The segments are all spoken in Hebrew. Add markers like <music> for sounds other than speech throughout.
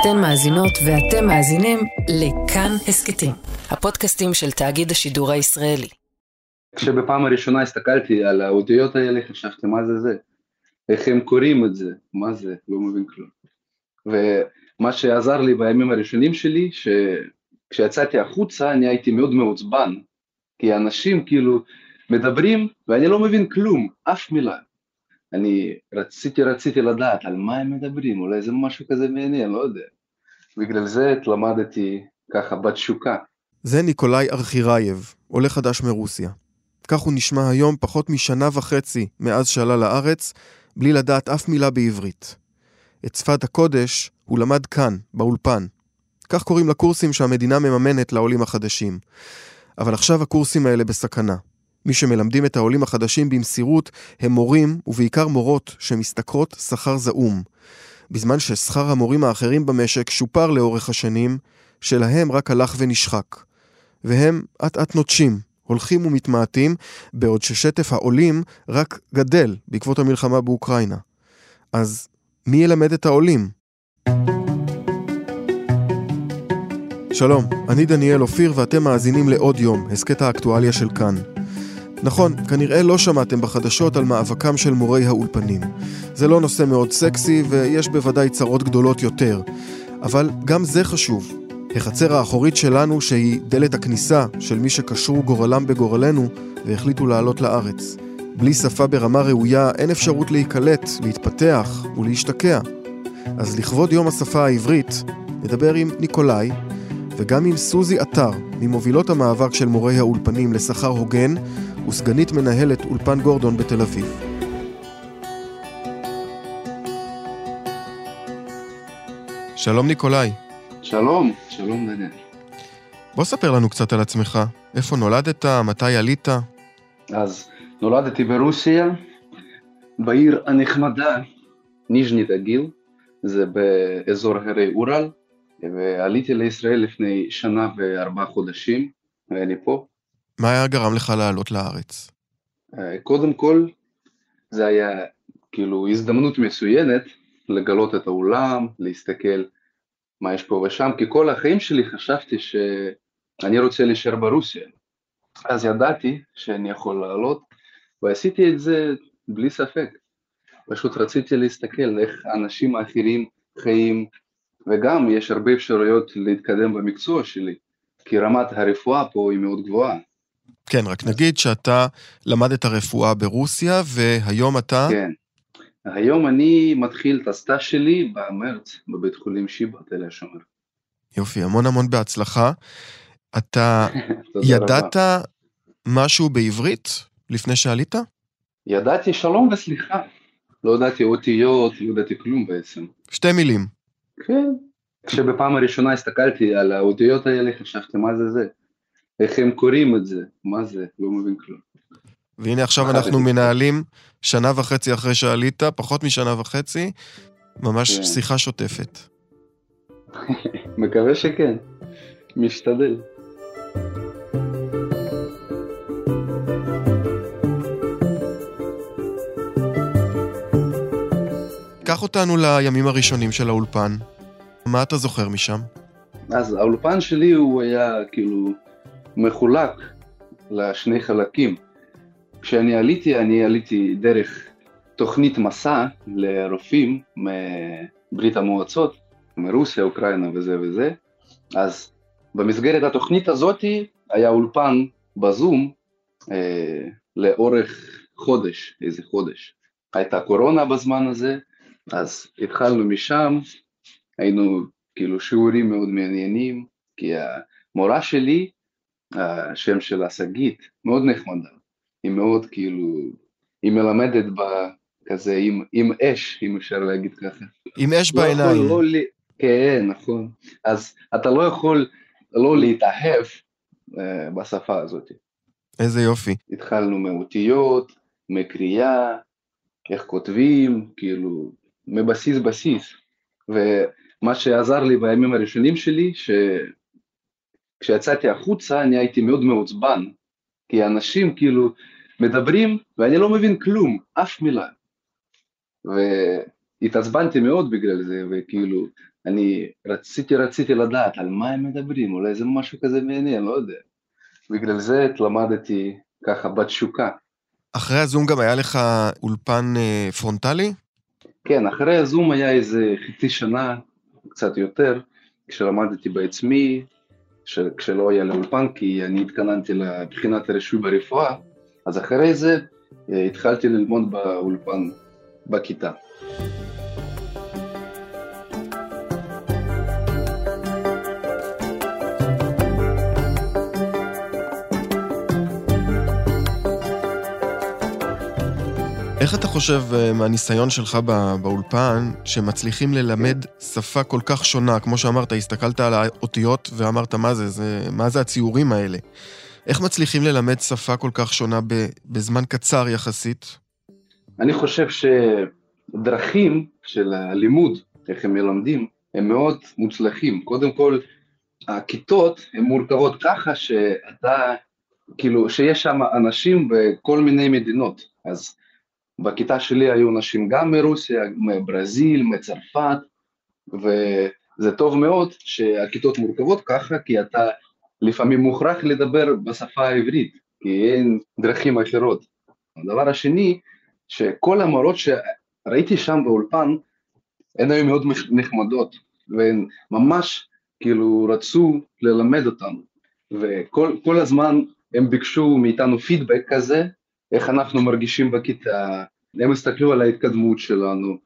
אתן מאזינות ואתם מאזינים לכאן הסכתים, הפודקאסטים של תאגיד השידור הישראלי. כשבפעם הראשונה הסתכלתי על האותיות האלה חשבתי מה זה זה, איך הם קוראים את זה, מה זה, לא מבין כלום. ומה שעזר לי בימים הראשונים שלי, שכשיצאתי החוצה אני הייתי מאוד מעוצבן, כי אנשים כאילו מדברים ואני לא מבין כלום, אף מילה. אני רציתי, רציתי לדעת על מה הם מדברים, אולי זה משהו כזה מעניין, לא יודע. בגלל זה למדתי ככה בתשוקה. זה ניקולאי ארכירייב, עולה חדש מרוסיה. כך הוא נשמע היום פחות משנה וחצי מאז שעלה לארץ, בלי לדעת אף מילה בעברית. את שפת הקודש הוא למד כאן, באולפן. כך קוראים לקורסים שהמדינה מממנת לעולים החדשים. אבל עכשיו הקורסים האלה בסכנה. מי שמלמדים את העולים החדשים במסירות הם מורים, ובעיקר מורות, שמשתכרות שכר זעום. בזמן ששכר המורים האחרים במשק שופר לאורך השנים, שלהם רק הלך ונשחק. והם אט אט נוטשים, הולכים ומתמעטים, בעוד ששטף העולים רק גדל בעקבות המלחמה באוקראינה. אז מי ילמד את העולים? שלום, אני דניאל אופיר ואתם מאזינים לעוד יום, הסכת האקטואליה של כאן. נכון, כנראה לא שמעתם בחדשות על מאבקם של מורי האולפנים. זה לא נושא מאוד סקסי ויש בוודאי צרות גדולות יותר. אבל גם זה חשוב. החצר האחורית שלנו, שהיא דלת הכניסה של מי שקשרו גורלם בגורלנו והחליטו לעלות לארץ. בלי שפה ברמה ראויה אין אפשרות להיקלט, להתפתח ולהשתקע. אז לכבוד יום השפה העברית, נדבר עם ניקולאי וגם עם סוזי עטר, ממובילות המאבק של מורי האולפנים לשכר הוגן וסגנית מנהלת אולפן גורדון בתל אביב. שלום ניקולאי. שלום, שלום דניאל. בוא ספר לנו קצת על עצמך. איפה נולדת? מתי עלית? אז נולדתי ברוסיה, בעיר הנחמדה ניז'ני דגיל, זה באזור הרי אורל, ועליתי לישראל לפני שנה וארבעה חודשים, ואני פה. מה היה גרם לך לעלות לארץ? אה, קודם כל, זה היה כאילו הזדמנות מצוינת לגלות את העולם, להסתכל מה יש פה ושם, כי כל החיים שלי חשבתי שאני רוצה להישאר ברוסיה. אז ידעתי שאני יכול לעלות, ועשיתי את זה בלי ספק. פשוט רציתי להסתכל איך האנשים האחרים חיים, וגם יש הרבה אפשרויות להתקדם במקצוע שלי, כי רמת הרפואה פה היא מאוד גבוהה. כן, רק נגיד שאתה למדת רפואה ברוסיה, והיום אתה... כן. היום אני מתחיל את הסטאז' שלי במרץ, בבית חולים שיבא, תל השומר. יופי, המון המון בהצלחה. אתה <laughs> ידעת רבה. משהו בעברית לפני שעלית? ידעתי שלום וסליחה. לא ידעתי אותיות, לא ידעתי כלום בעצם. שתי מילים. כן. כשבפעם הראשונה הסתכלתי על האותיות האלה, חשבתי מה זה זה. איך הם קוראים את זה, מה זה, לא מבין כלום. והנה עכשיו אנחנו מנהלים שנה וחצי אחרי שעלית, פחות משנה וחצי, ממש כן. שיחה שוטפת. <laughs> מקווה שכן, משתדל. קח אותנו לימים הראשונים של האולפן. מה אתה זוכר משם? אז האולפן שלי הוא היה כאילו מחולק לשני חלקים. כשאני עליתי, אני עליתי דרך תוכנית מסע לרופאים מברית המועצות, מרוסיה, אוקראינה וזה וזה, אז במסגרת התוכנית הזאת היה אולפן בזום אה, לאורך חודש, איזה חודש. הייתה קורונה בזמן הזה, אז התחלנו משם, היינו כאילו שיעורים מאוד מעניינים, כי המורה שלי השם שלה שגית, מאוד נחמדה, היא מאוד כאילו, היא מלמדת בה כזה עם, עם אש, אם אפשר להגיד ככה. עם אש לא בעיניים. לא, לא, כן, נכון. אז אתה לא יכול לא להתאהב uh, בשפה הזאת. איזה יופי. התחלנו מאותיות, מקריאה, איך כותבים, כאילו, מבסיס בסיס. ומה שעזר לי בימים הראשונים שלי, ש... כשיצאתי החוצה אני הייתי מאוד מעוצבן, כי אנשים כאילו מדברים ואני לא מבין כלום, אף מילה. והתעצבנתי מאוד בגלל זה, וכאילו אני רציתי, רציתי לדעת על מה הם מדברים, אולי זה משהו כזה מעניין, לא יודע. בגלל זה למדתי ככה בתשוקה. אחרי הזום גם היה לך אולפן אה, פרונטלי? כן, אחרי הזום היה איזה חצי שנה, קצת יותר, כשלמדתי בעצמי, כשלא היה לי אולפן, כי אני התכננתי לבחינת הרישוי ברפואה, אז אחרי זה אה, התחלתי ללמוד באולפן בכיתה. איך אתה חושב אה, מהניסיון שלך באולפן, שמצליחים ללמד שפה כל כך שונה? כמו שאמרת, הסתכלת על האותיות ואמרת, מה זה, זה מה זה הציורים האלה? איך מצליחים ללמד שפה כל כך שונה בזמן קצר יחסית? אני חושב שדרכים של הלימוד, איך הם מלמדים, הם מאוד מוצלחים. קודם כל, הכיתות הן מורכבות ככה שאתה, כאילו, שיש שם אנשים בכל מיני מדינות. אז בכיתה שלי היו נשים גם מרוסיה, מברזיל, מצרפת, וזה טוב מאוד שהכיתות מורכבות ככה, כי אתה לפעמים מוכרח לדבר בשפה העברית, כי אין דרכים אחרות. הדבר השני, שכל המורות שראיתי שם באולפן, הן היו מאוד נחמדות, והן ממש כאילו רצו ללמד אותנו, וכל הזמן הם ביקשו מאיתנו פידבק כזה, איך אנחנו מרגישים בכיתה, הם הסתכלו על ההתקדמות שלנו,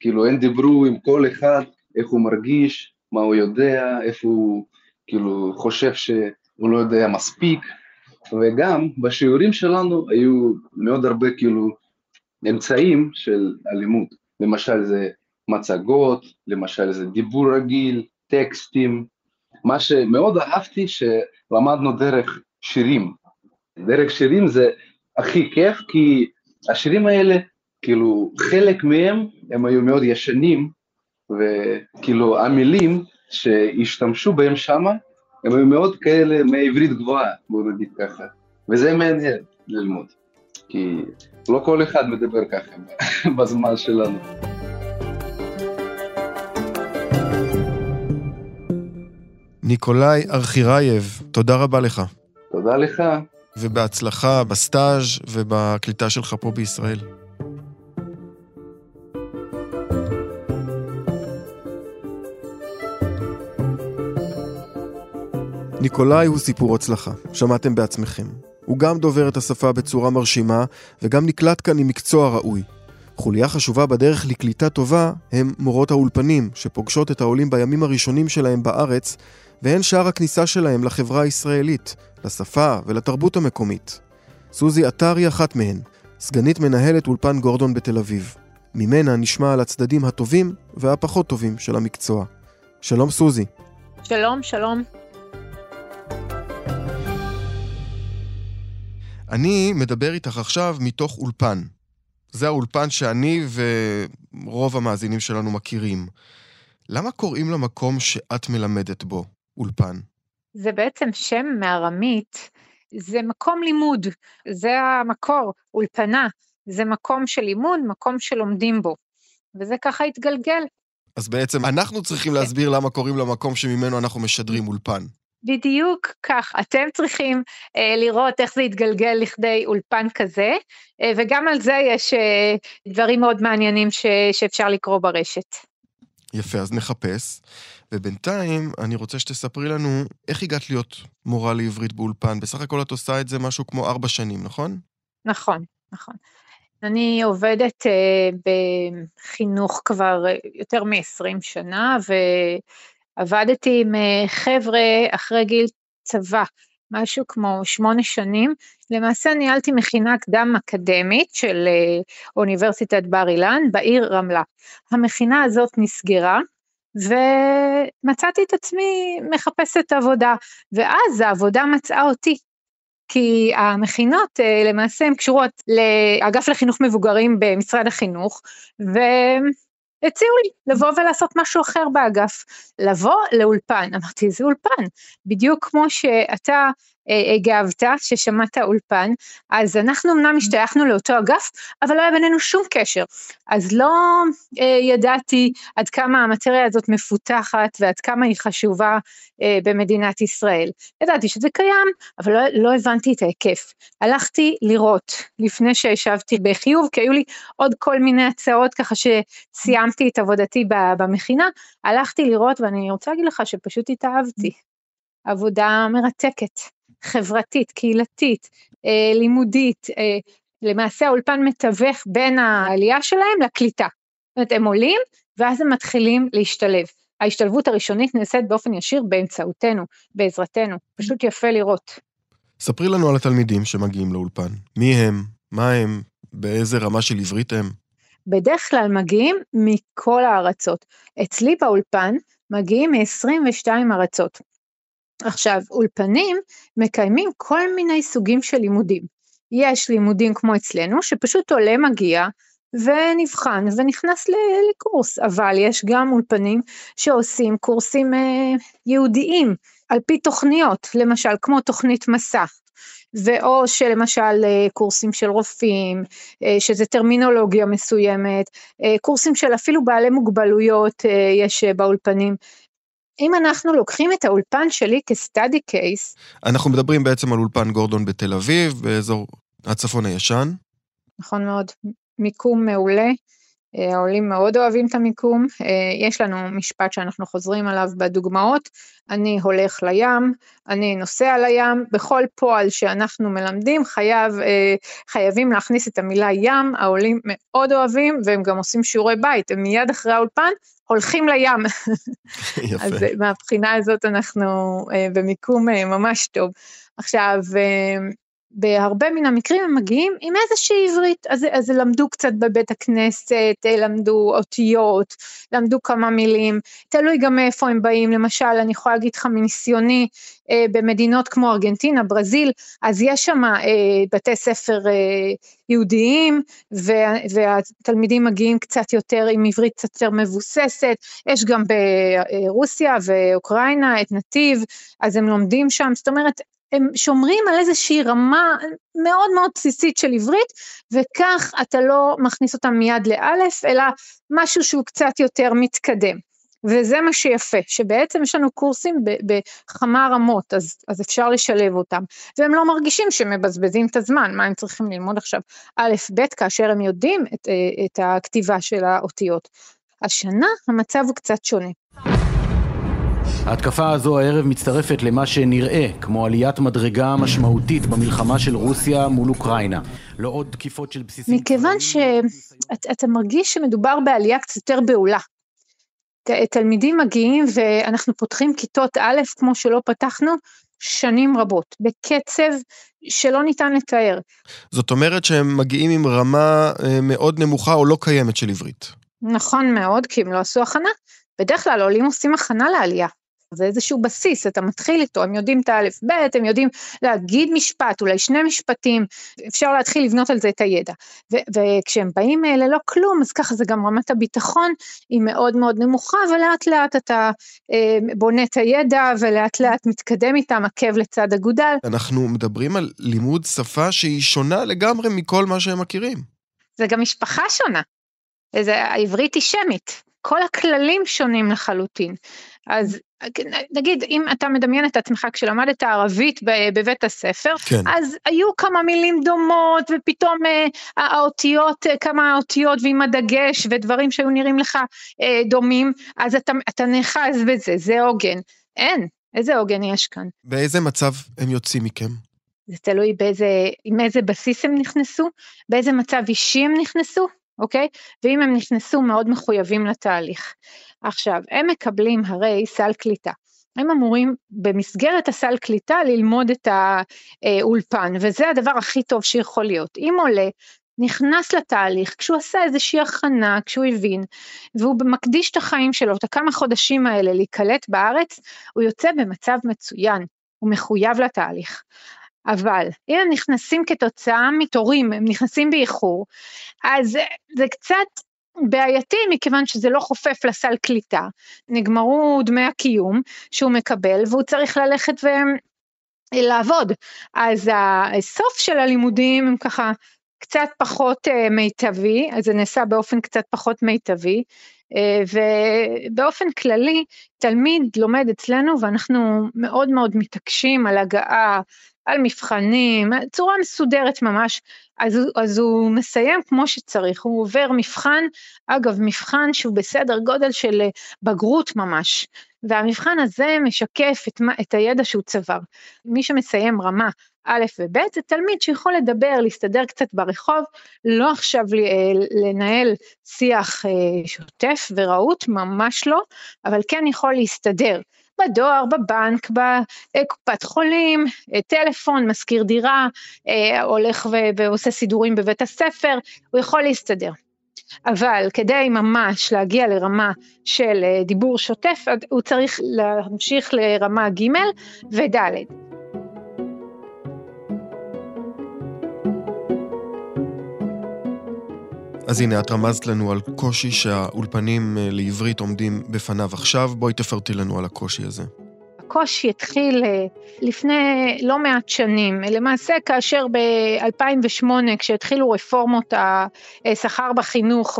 כאילו הם דיברו עם כל אחד, איך הוא מרגיש, מה הוא יודע, איפה הוא כאילו חושב שהוא לא יודע מספיק, וגם בשיעורים שלנו היו מאוד הרבה כאילו אמצעים של אלימות, למשל זה מצגות, למשל זה דיבור רגיל, טקסטים, מה שמאוד אהבתי שלמדנו דרך שירים, דרך שירים זה הכי כיף, כי השירים האלה, כאילו, חלק מהם, הם היו מאוד ישנים, וכאילו, המילים שהשתמשו בהם שמה, הם היו מאוד כאלה מעברית גבוהה, בוא נגיד ככה, וזה מעניין ללמוד, כי לא כל אחד מדבר ככה <laughs> בזמן שלנו. ניקולאי ארכירייב, תודה רבה לך. תודה לך. ובהצלחה בסטאז' ובקליטה שלך פה בישראל. ניקולאי הוא סיפור הצלחה, שמעתם בעצמכם. הוא גם דובר את השפה בצורה מרשימה, וגם נקלט כאן עם מקצוע ראוי. חוליה חשובה בדרך לקליטה טובה הם מורות האולפנים, שפוגשות את העולים בימים הראשונים שלהם בארץ, והן שער הכניסה שלהם לחברה הישראלית, לשפה ולתרבות המקומית. סוזי עטר היא אחת מהן, סגנית מנהלת אולפן גורדון בתל אביב. ממנה נשמע על הצדדים הטובים והפחות טובים של המקצוע. שלום סוזי. שלום, שלום. אני מדבר איתך עכשיו מתוך אולפן. זה האולפן שאני ורוב המאזינים שלנו מכירים. למה קוראים למקום שאת מלמדת בו אולפן? זה בעצם שם מארמית, זה מקום לימוד, זה המקור, אולפנה, זה מקום של לימוד, מקום שלומדים בו, וזה ככה התגלגל. אז בעצם אנחנו צריכים להסביר למה קוראים למקום שממנו אנחנו משדרים אולפן. בדיוק כך, אתם צריכים אה, לראות איך זה יתגלגל לכדי אולפן כזה, אה, וגם על זה יש אה, דברים מאוד מעניינים ש, שאפשר לקרוא ברשת. יפה, אז נחפש. ובינתיים, אני רוצה שתספרי לנו איך הגעת להיות מורה לעברית באולפן. בסך הכל את עושה את זה משהו כמו ארבע שנים, נכון? נכון, נכון. אני עובדת uh, בחינוך כבר יותר מ-20 שנה, ועבדתי עם uh, חבר'ה אחרי גיל צבא, משהו כמו שמונה שנים. למעשה ניהלתי מכינה קדם אקדמית של uh, אוניברסיטת בר אילן בעיר רמלה. המכינה הזאת נסגרה, ומצאתי את עצמי מחפשת עבודה, ואז העבודה מצאה אותי. כי המכינות אה, למעשה הן קשורות לאגף לחינוך מבוגרים במשרד החינוך, והציעו לי לבוא ולעשות משהו אחר באגף. לבוא לאולפן, אמרתי, איזה אולפן? בדיוק כמו שאתה הגבת, ששמעת אולפן, אז אנחנו אמנם השתייכנו לאותו אגף, אבל לא היה בינינו שום קשר. אז לא אה, ידעתי עד כמה המטריה הזאת מפותחת ועד כמה היא חשובה אה, במדינת ישראל. ידעתי שזה קיים, אבל לא, לא הבנתי את ההיקף. הלכתי לראות לפני שישבתי בחיוב, כי היו לי עוד כל מיני הצעות ככה שסיימתי את עבודתי במכינה, הלכתי לראות ואני רוצה להגיד לך שפשוט התאהבתי. עבודה מרתקת, חברתית, קהילתית, אה, לימודית, אה, למעשה האולפן מתווך בין העלייה שלהם לקליטה. זאת אומרת, הם עולים ואז הם מתחילים להשתלב. ההשתלבות הראשונית נעשית באופן ישיר באמצעותנו, בעזרתנו, פשוט יפה לראות. ספרי לנו על התלמידים שמגיעים לאולפן. מי הם? מה הם? באיזה רמה של עברית הם? בדרך כלל מגיעים מכל הארצות. אצלי באולפן מגיעים מ-22 ארצות. עכשיו, אולפנים מקיימים כל מיני סוגים של לימודים. יש לימודים כמו אצלנו, שפשוט עולה מגיע ונבחן ונכנס לקורס, אבל יש גם אולפנים שעושים קורסים אה, ייעודיים על פי תוכניות, למשל כמו תוכנית מסך. ואו שלמשל אה, קורסים של רופאים, אה, שזה טרמינולוגיה מסוימת, קורסים של אפילו בעלי מוגבלויות יש באולפנים. אם אנחנו לוקחים את האולפן שלי כסטאדי קייס... אנחנו מדברים בעצם על אולפן גורדון בתל אביב, באזור הצפון הישן. נכון מאוד, מיקום מעולה. אה, העולים מאוד אוהבים את המיקום, אה, יש לנו משפט שאנחנו חוזרים עליו בדוגמאות, אני הולך לים, אני נוסע לים, בכל פועל שאנחנו מלמדים חייב, אה, חייבים להכניס את המילה ים, העולים מאוד אוהבים והם גם עושים שיעורי בית, הם מיד אחרי האולפן הולכים לים. <laughs> יפה. אז מהבחינה הזאת אנחנו במיקום ממש טוב. עכשיו, בהרבה מן המקרים הם מגיעים עם איזושהי עברית, אז, אז למדו קצת בבית הכנסת, למדו אותיות, למדו כמה מילים, תלוי גם מאיפה הם באים, למשל אני יכולה להגיד לך מניסיוני אה, במדינות כמו ארגנטינה, ברזיל, אז יש שם אה, בתי ספר אה, יהודיים, וה, והתלמידים מגיעים קצת יותר עם עברית קצת יותר מבוססת, יש גם ברוסיה ואוקראינה את נתיב, אז הם לומדים שם, זאת אומרת, הם שומרים על איזושהי רמה מאוד מאוד בסיסית של עברית, וכך אתה לא מכניס אותם מיד לאלף, אלא משהו שהוא קצת יותר מתקדם. וזה מה שיפה, שבעצם יש לנו קורסים בכמה רמות, אז, אז אפשר לשלב אותם. והם לא מרגישים שמבזבזים את הזמן, מה הם צריכים ללמוד עכשיו א', ב', כאשר הם יודעים את, את הכתיבה של האותיות. השנה המצב הוא קצת שונה. ההתקפה הזו הערב מצטרפת למה שנראה כמו עליית מדרגה משמעותית במלחמה של רוסיה מול אוקראינה. לא עוד תקיפות של בסיסים... מכיוון שאתה מרגיש שמדובר בעלייה קצת יותר בהולה. תלמידים מגיעים ואנחנו פותחים כיתות א' כמו שלא פתחנו שנים רבות, בקצב שלא ניתן לתאר. זאת אומרת שהם מגיעים עם רמה אה, מאוד נמוכה או לא קיימת של עברית. נכון מאוד, כי הם לא עשו הכנה. בדרך כלל עולים עושים הכנה לעלייה. זה איזשהו בסיס, אתה מתחיל איתו, הם יודעים את האלף-בית, הם יודעים להגיד משפט, אולי שני משפטים, אפשר להתחיל לבנות על זה את הידע. ו- וכשהם באים אה, ללא כלום, אז ככה זה גם רמת הביטחון היא מאוד מאוד נמוכה, ולאט לאט אתה אה, בונה את הידע, ולאט לאט מתקדם איתם עקב לצד אגודל. אנחנו מדברים על לימוד שפה שהיא שונה לגמרי מכל מה שהם מכירים. זה גם משפחה שונה. זה, העברית היא שמית. כל הכללים שונים לחלוטין. אז נגיד, אם אתה מדמיין את עצמך כשלמדת ערבית בבית הספר, כן. אז היו כמה מילים דומות, ופתאום אה, האותיות, אה, כמה האותיות ועם הדגש, ודברים שהיו נראים לך אה, דומים, אז אתה, אתה נאחז בזה, זה עוגן. אין, איזה עוגן יש כאן? באיזה מצב הם יוצאים מכם? זה תלוי באיזה, עם איזה בסיס הם נכנסו, באיזה מצב אישי הם נכנסו, אוקיי? ואם הם נכנסו מאוד מחויבים לתהליך. עכשיו, הם מקבלים הרי סל קליטה. הם אמורים במסגרת הסל קליטה ללמוד את האולפן, וזה הדבר הכי טוב שיכול להיות. אם עולה נכנס לתהליך, כשהוא עשה איזושהי הכנה, כשהוא הבין, והוא מקדיש את החיים שלו, את הכמה חודשים האלה להיקלט בארץ, הוא יוצא במצב מצוין, הוא מחויב לתהליך. אבל אם הם נכנסים כתוצאה מתורים, הם נכנסים באיחור, אז זה קצת בעייתי מכיוון שזה לא חופף לסל קליטה, נגמרו דמי הקיום שהוא מקבל והוא צריך ללכת לעבוד. אז הסוף של הלימודים הם ככה קצת פחות uh, מיטבי, אז זה נעשה באופן קצת פחות מיטבי, uh, ובאופן כללי תלמיד לומד אצלנו ואנחנו מאוד מאוד מתעקשים על הגעה, על מבחנים, צורה מסודרת ממש, אז, אז הוא מסיים כמו שצריך, הוא עובר מבחן, אגב מבחן שהוא בסדר גודל של אה, בגרות ממש, והמבחן הזה משקף את, את הידע שהוא צבר. מי שמסיים רמה א' וב' זה תלמיד שיכול לדבר, להסתדר קצת ברחוב, לא עכשיו אה, לנהל שיח אה, שוטף ורהוט, ממש לא, אבל כן יכול להסתדר. בדואר, בבנק, בקופת חולים, אה, טלפון, מזכיר דירה, הולך ועושה סידורים בבית הספר, הוא יכול להסתדר. אבל כדי ממש להגיע לרמה של דיבור שוטף, הוא צריך להמשיך לרמה ג' וד'. אז הנה, את רמזת לנו על קושי שהאולפנים אה, לעברית עומדים בפניו עכשיו. בואי תפרטי לנו על הקושי הזה. הקושי התחיל אה, לפני לא מעט שנים, למעשה כאשר ב-2008 כשהתחילו רפורמות השכר בחינוך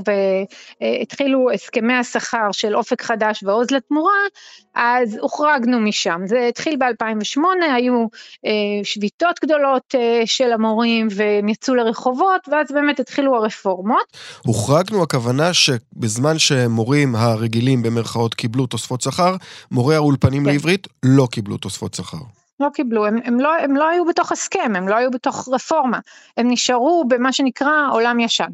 והתחילו הסכמי השכר של אופק חדש ועוז לתמורה, אז הוחרגנו משם. זה התחיל ב-2008, היו אה, שביתות גדולות אה, של המורים והם יצאו לרחובות ואז באמת התחילו הרפורמות. הוחרגנו הכוונה שבזמן שמורים הרגילים במרכאות קיבלו תוספות שכר, מורי האולפנים כן. לעברית לא קיבלו תוספות שכר. לא קיבלו, הם, הם, לא, הם לא היו בתוך הסכם, הם לא היו בתוך רפורמה, הם נשארו במה שנקרא עולם ישן.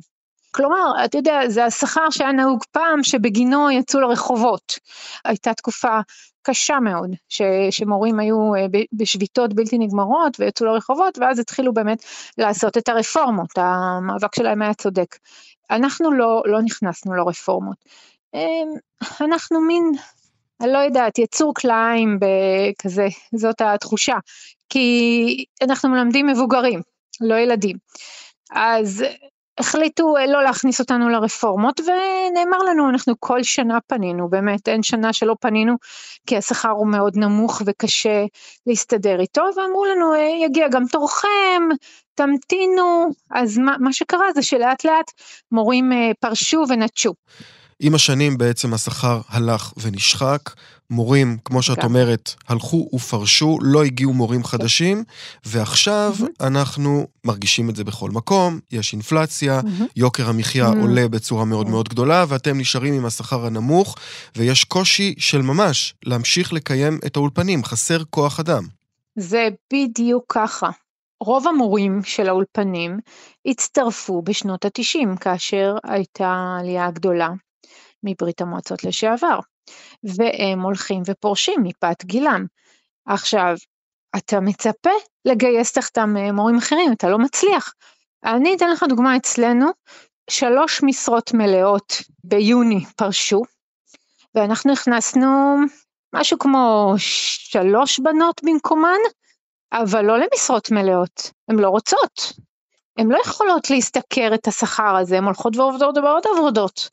כלומר, אתה יודע, זה השכר שהיה נהוג פעם שבגינו יצאו לרחובות. הייתה תקופה קשה מאוד, ש, שמורים היו אה, בשביתות בלתי נגמרות ויצאו לרחובות, ואז התחילו באמת לעשות את הרפורמות, המאבק שלהם היה צודק. אנחנו לא, לא נכנסנו לרפורמות. אמ, אנחנו מין אני לא יודעת, יצור כלאיים כזה, זאת התחושה. כי אנחנו מלמדים מבוגרים, לא ילדים. אז החליטו אה, לא להכניס אותנו לרפורמות, ונאמר לנו, אנחנו כל שנה פנינו, באמת, אין שנה שלא פנינו, כי השכר הוא מאוד נמוך וקשה להסתדר איתו, ואמרו לנו, אה, יגיע גם תורכם, תמתינו. אז מה, מה שקרה זה שלאט לאט מורים אה, פרשו ונטשו. עם השנים בעצם השכר הלך ונשחק, מורים, כמו שאת אומרת, הלכו ופרשו, לא הגיעו מורים חדשים, ועכשיו אנחנו מרגישים את זה בכל מקום, יש אינפלציה, יוקר המחיה עולה בצורה מאוד מאוד גדולה, ואתם נשארים עם השכר הנמוך, ויש קושי של ממש להמשיך לקיים את האולפנים, חסר כוח אדם. זה בדיוק ככה. רוב המורים של האולפנים הצטרפו בשנות ה-90, כאשר הייתה עלייה גדולה מברית המועצות לשעבר, והם הולכים ופורשים מפאת גילם. עכשיו, אתה מצפה לגייס תחתם אה, מורים אחרים, אתה לא מצליח. אני אתן לך דוגמה אצלנו, שלוש משרות מלאות ביוני פרשו, ואנחנו הכנסנו משהו כמו שלוש בנות במקומן, אבל לא למשרות מלאות, הן לא רוצות. הן לא יכולות להשתכר את השכר הזה, הן הולכות ועובדות בעוד עבודות.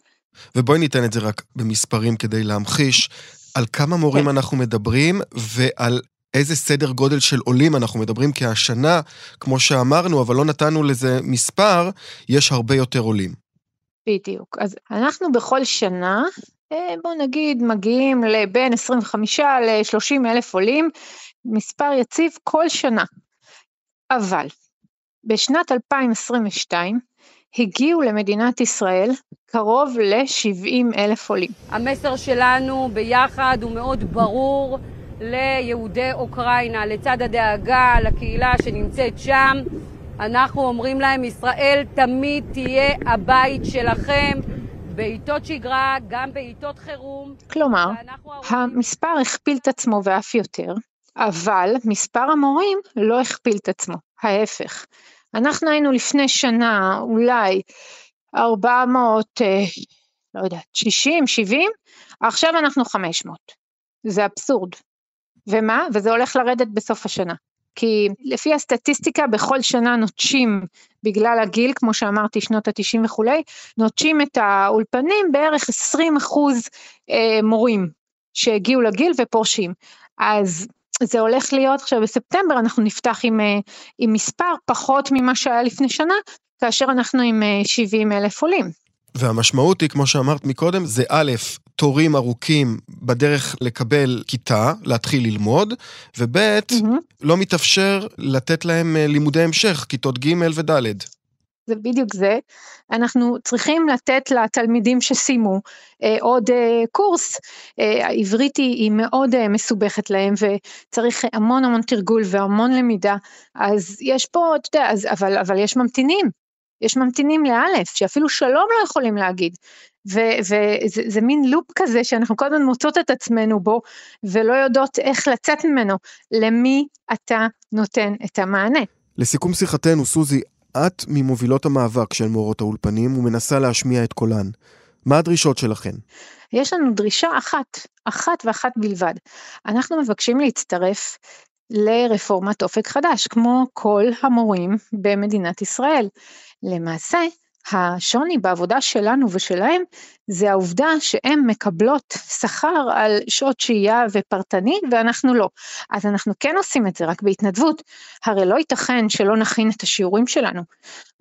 ובואי ניתן את זה רק במספרים כדי להמחיש על כמה מורים כן. אנחנו מדברים ועל איזה סדר גודל של עולים אנחנו מדברים, כי השנה, כמו שאמרנו, אבל לא נתנו לזה מספר, יש הרבה יותר עולים. בדיוק. אז אנחנו בכל שנה, אה, בוא נגיד, מגיעים לבין 25 ל-30 אלף עולים, מספר יציב כל שנה. אבל בשנת 2022, הגיעו למדינת ישראל קרוב ל-70 אלף עולים. המסר שלנו ביחד הוא מאוד ברור ליהודי אוקראינה, לצד הדאגה לקהילה שנמצאת שם. אנחנו אומרים להם, ישראל תמיד תהיה הבית שלכם בעיתות שגרה, גם בעיתות חירום. כלומר, המספר הכפיל את עצמו ואף יותר, אבל מספר המורים לא הכפיל את עצמו, ההפך. אנחנו היינו לפני שנה אולי 400, אה, לא יודעת, 60, 70, עכשיו אנחנו 500. זה אבסורד. ומה? וזה הולך לרדת בסוף השנה. כי לפי הסטטיסטיקה בכל שנה נוטשים בגלל הגיל, כמו שאמרתי, שנות ה-90 וכולי, נוטשים את האולפנים בערך 20 אחוז אה, מורים שהגיעו לגיל ופורשים. אז זה הולך להיות עכשיו בספטמבר, אנחנו נפתח עם, אה, עם מספר פחות ממה שהיה לפני שנה, כאשר אנחנו עם 70 אה, אלף עולים. והמשמעות היא, כמו שאמרת מקודם, זה א', תורים ארוכים בדרך לקבל כיתה, להתחיל ללמוד, וב', mm-hmm. לא מתאפשר לתת להם אה, לימודי המשך, כיתות ג' וד'. זה בדיוק זה. אנחנו צריכים לתת לתלמידים שסיימו אה, עוד אה, קורס, אה, העברית היא, היא מאוד אה, מסובכת להם וצריך המון המון תרגול והמון למידה, אז יש פה, אתה יודע, אז, אבל, אבל יש ממתינים, יש ממתינים לאלף, שאפילו שלום לא יכולים להגיד. וזה מין לופ כזה שאנחנו כל הזמן מוצאות את עצמנו בו ולא יודעות איך לצאת ממנו. למי אתה נותן את המענה? לסיכום שיחתנו, סוזי, את ממובילות המאבק של מורות האולפנים ומנסה להשמיע את קולן. מה הדרישות שלכן? יש לנו דרישה אחת, אחת ואחת בלבד. אנחנו מבקשים להצטרף לרפורמת אופק חדש, כמו כל המורים במדינת ישראל. למעשה, השוני בעבודה שלנו ושלהם זה העובדה שהן מקבלות שכר על שעות שהייה ופרטני ואנחנו לא. אז אנחנו כן עושים את זה רק בהתנדבות, הרי לא ייתכן שלא נכין את השיעורים שלנו.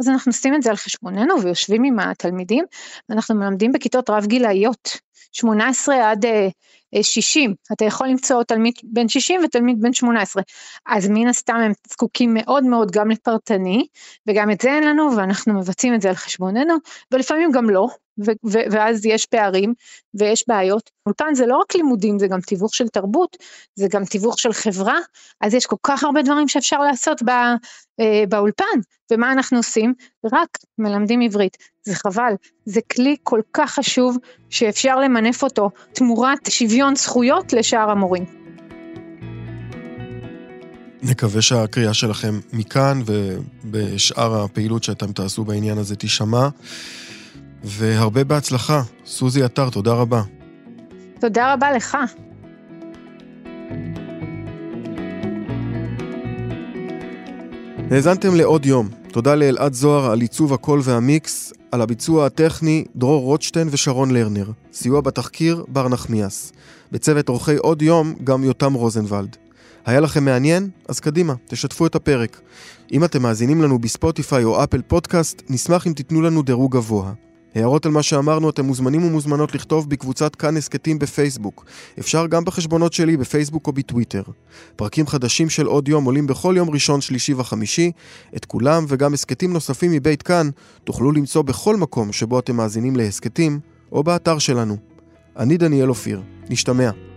אז אנחנו עושים את זה על חשבוננו ויושבים עם התלמידים, ואנחנו מלמדים בכיתות רב גילאיות, 18 עד 60, אה, אתה יכול למצוא תלמיד בן 60 ותלמיד בן 18, אז מן הסתם הם זקוקים מאוד מאוד גם לפרטני, וגם את זה אין לנו, ואנחנו מבצעים את זה על חשבוננו, ולפעמים גם לא, ואז יש פערים ויש בעיות. אולפן זה לא רק לימודים, זה גם תיווך של תרבות, זה גם תיווך של חברה, אז יש כל כך הרבה דברים שאפשר לעשות בא, אה, באולפן, ומה אנחנו עושים? רק מלמדים עברית. זה חבל, זה כלי כל כך חשוב שאפשר למנף אותו תמורת שוויון זכויות לשאר המורים. נקווה שהקריאה שלכם מכאן ובשאר הפעילות שאתם תעשו בעניין הזה תישמע. והרבה בהצלחה. סוזי עטר, תודה רבה. תודה רבה לך. האזנתם לעוד יום. תודה לאלעד זוהר על עיצוב הקול והמיקס, על הביצוע הטכני דרור רוטשטיין ושרון לרנר. סיוע בתחקיר בר נחמיאס. בצוות אורחי עוד יום גם יותם רוזנבלד. היה לכם מעניין? אז קדימה, תשתפו את הפרק. אם אתם מאזינים לנו בספוטיפיי או אפל פודקאסט, נשמח אם תיתנו לנו דירוג גבוה. הערות על מה שאמרנו אתם מוזמנים ומוזמנות לכתוב בקבוצת כאן הסכתים בפייסבוק. אפשר גם בחשבונות שלי בפייסבוק או בטוויטר. פרקים חדשים של עוד יום עולים בכל יום ראשון, שלישי וחמישי. את כולם וגם הסכתים נוספים מבית כאן תוכלו למצוא בכל מקום שבו אתם מאזינים להסכתים או באתר שלנו. אני דניאל אופיר. נשתמע.